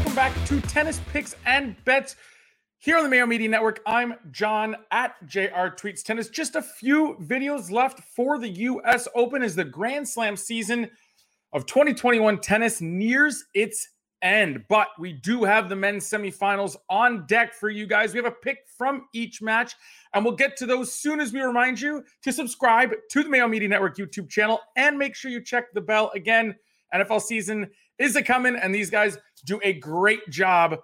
welcome back to Tennis Picks and Bets here on the Mayo Media Network. I'm John at JR Tweets Tennis. Just a few videos left for the US Open as the Grand Slam season of 2021 tennis nears its end. But we do have the men's semifinals on deck for you guys. We have a pick from each match, and we'll get to those soon as we remind you to subscribe to the Mayo Media Network YouTube channel and make sure you check the bell again. NFL season is a coming, and these guys do a great job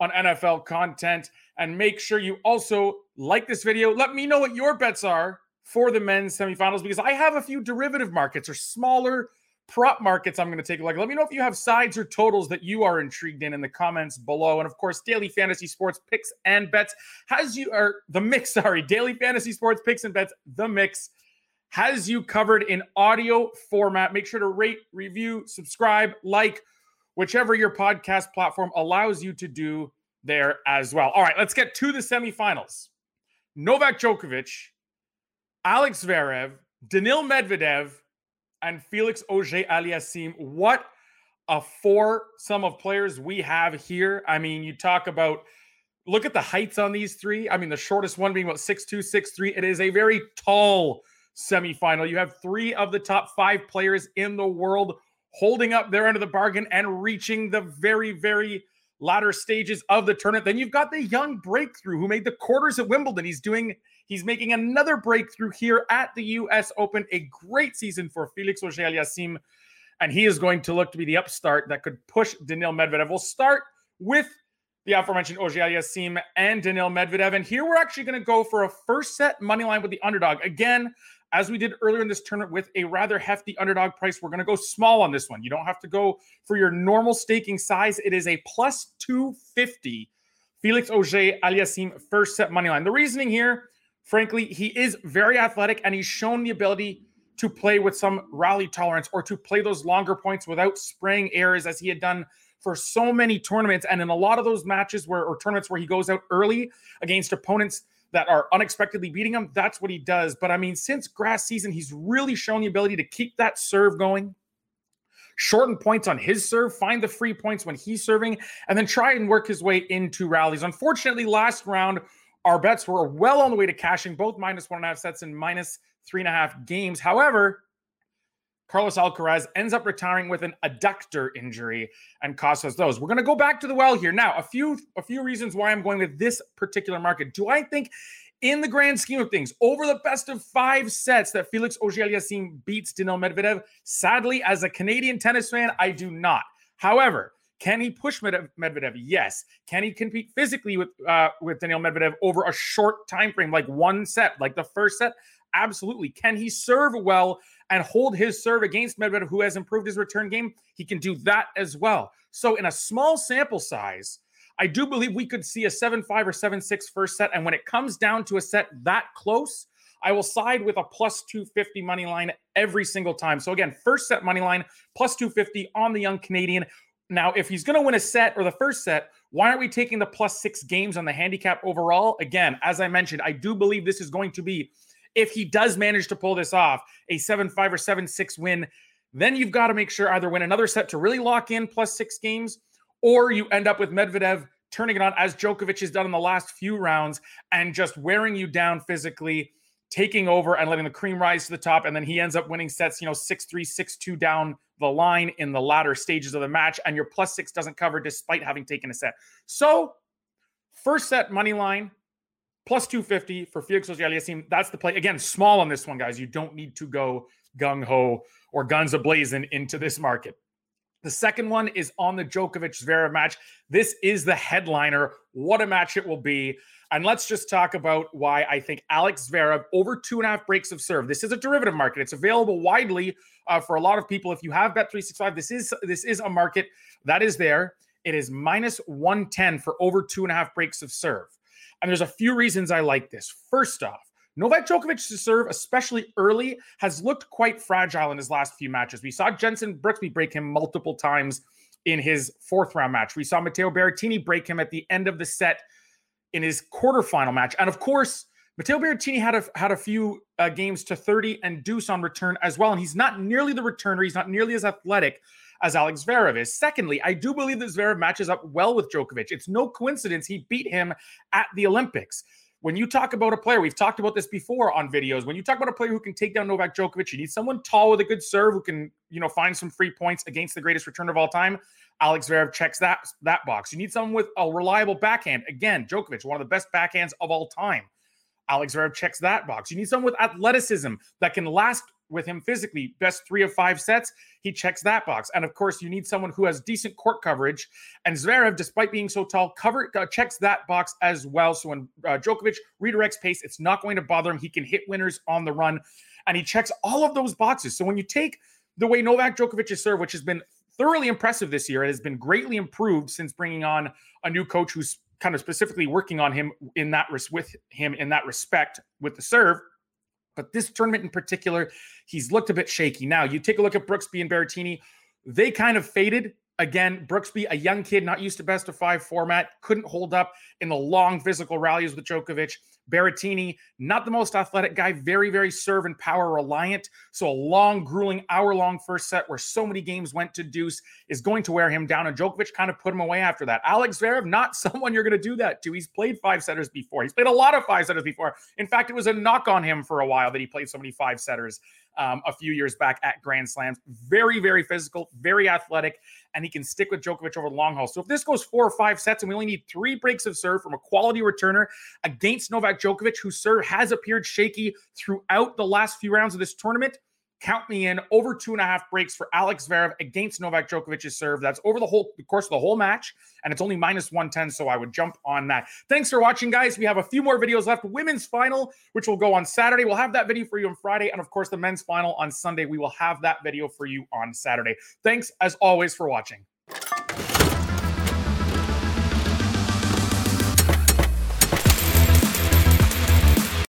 on NFL content. And make sure you also like this video. Let me know what your bets are for the men's semifinals because I have a few derivative markets or smaller prop markets I'm going to take a look. Let me know if you have sides or totals that you are intrigued in in the comments below. And of course, daily fantasy sports picks and bets has you or the mix, sorry, daily fantasy sports picks and bets, the mix has you covered in audio format. Make sure to rate, review, subscribe, like whichever your podcast platform allows you to do there as well. All right, let's get to the semifinals. Novak Djokovic, Alex Zverev, Daniil Medvedev, and Felix Auger Aliassime. What a four sum of players we have here. I mean, you talk about look at the heights on these three. I mean, the shortest one being about six two, six three. It is a very tall semifinal. You have three of the top five players in the world holding up their end of the bargain and reaching the very, very latter stages of the tournament. Then you've got the young breakthrough who made the quarters at Wimbledon. He's doing, he's making another breakthrough here at the US Open. A great season for Felix Auger Aliassime. And he is going to look to be the upstart that could push Daniil Medvedev. We'll start with the aforementioned Auger Aliassime and Daniil Medvedev. And here we're actually going to go for a first set money line with the underdog. Again, as we did earlier in this tournament with a rather hefty underdog price, we're going to go small on this one. You don't have to go for your normal staking size. It is a plus 250 Felix Auger Aliassime first set money line. The reasoning here, frankly, he is very athletic and he's shown the ability to play with some rally tolerance or to play those longer points without spraying errors as he had done for so many tournaments and in a lot of those matches where or tournaments where he goes out early against opponents that are unexpectedly beating him, that's what he does. But I mean, since grass season, he's really shown the ability to keep that serve going, shorten points on his serve, find the free points when he's serving, and then try and work his way into rallies. Unfortunately, last round, our bets were well on the way to cashing both minus one and a half sets and minus three and a half games. However, Carlos Alcaraz ends up retiring with an adductor injury and costs us those. We're going to go back to the well here. Now, a few a few reasons why I'm going with this particular market. Do I think in the grand scheme of things, over the best of five sets that Felix Auger-Aliassime beats Daniil Medvedev? Sadly, as a Canadian tennis fan, I do not. However, can he push Medvedev? Yes. Can he compete physically with uh, with Daniil Medvedev over a short time frame, like one set, like the first set? Absolutely. Can he serve well and hold his serve against Medvedev, who has improved his return game? He can do that as well. So, in a small sample size, I do believe we could see a 7 5 or 7 6 first set. And when it comes down to a set that close, I will side with a plus 250 money line every single time. So, again, first set money line plus 250 on the young Canadian. Now, if he's going to win a set or the first set, why aren't we taking the plus six games on the handicap overall? Again, as I mentioned, I do believe this is going to be if he does manage to pull this off, a 7 5 or 7 6 win, then you've got to make sure either win another set to really lock in plus six games, or you end up with Medvedev turning it on as Djokovic has done in the last few rounds and just wearing you down physically, taking over and letting the cream rise to the top. And then he ends up winning sets, you know, 6 3, 6 2 down the line in the latter stages of the match. And your plus six doesn't cover despite having taken a set. So, first set money line, plus 250 for Felix Auger-Aliassime. That's the play. Again, small on this one, guys. You don't need to go gung ho or guns ablazing into this market. The second one is on the Djokovic Zverev match. This is the headliner. What a match it will be. And let's just talk about why I think Alex Zverev over two and a half breaks of serve. This is a derivative market. It's available widely uh, for a lot of people. If you have Bet365, this is this is a market that is there. It is minus 110 for over two and a half breaks of serve. And there's a few reasons I like this. First off, Novak Djokovic to serve, especially early, has looked quite fragile in his last few matches. We saw Jenson Brooksby break him multiple times in his fourth round match. We saw Matteo Berrettini break him at the end of the set in his quarterfinal match. And of course, Matteo Berrettini had a had a few uh, games to 30 and deuce on return as well. And he's not nearly the returner. He's not nearly as athletic as Alex Zverev is. Secondly, I do believe that Zverev matches up well with Djokovic. It's no coincidence he beat him at the Olympics. When you talk about a player, we've talked about this before on videos. When you talk about a player who can take down Novak Djokovic, you need someone tall with a good serve who can, you know, find some free points against the greatest return of all time. Alex Zverev checks that that box. You need someone with a reliable backhand. Again, Djokovic, one of the best backhands of all time. Alex Zverev checks that box. You need someone with athleticism that can last with him physically. Best three of five sets, he checks that box. And of course, you need someone who has decent court coverage. And Zverev, despite being so tall, cover uh, checks that box as well. So when uh, Djokovic redirects pace, it's not going to bother him. He can hit winners on the run, and he checks all of those boxes. So when you take the way Novak Djokovic's serve, which has been thoroughly impressive this year, it has been greatly improved since bringing on a new coach who's kind of specifically working on him in that res- with him in that respect with the serve. But this tournament in particular, he's looked a bit shaky. Now, you take a look at Brooksby and Berrettini, they kind of faded. Again, Brooksby, a young kid, not used to best of five format, couldn't hold up in the long physical rallies with Djokovic. Berrettini, not the most athletic guy, very, very serve and power reliant. So a long, grueling, hour long first set where so many games went to deuce is going to wear him down. And Djokovic kind of put him away after that. Alex Zverev, not someone you're going to do that to. He's played five setters before. He's played a lot of five setters before. In fact, it was a knock on him for a while that he played so many five setters um, a few years back at Grand Slams. Very, very physical, very athletic, and he can stick with Djokovic over the long haul. So if this goes four or five sets and we only need three breaks of serve from a quality returner against Novak Djokovic, whose serve has appeared shaky throughout the last few rounds of this tournament, count me in over two and a half breaks for Alex Zverev against Novak Djokovic's serve. That's over the whole the course of the whole match, and it's only minus 110. So I would jump on that. Thanks for watching, guys. We have a few more videos left. Women's final, which will go on Saturday. We'll have that video for you on Friday, and of course, the men's final on Sunday. We will have that video for you on Saturday. Thanks as always for watching.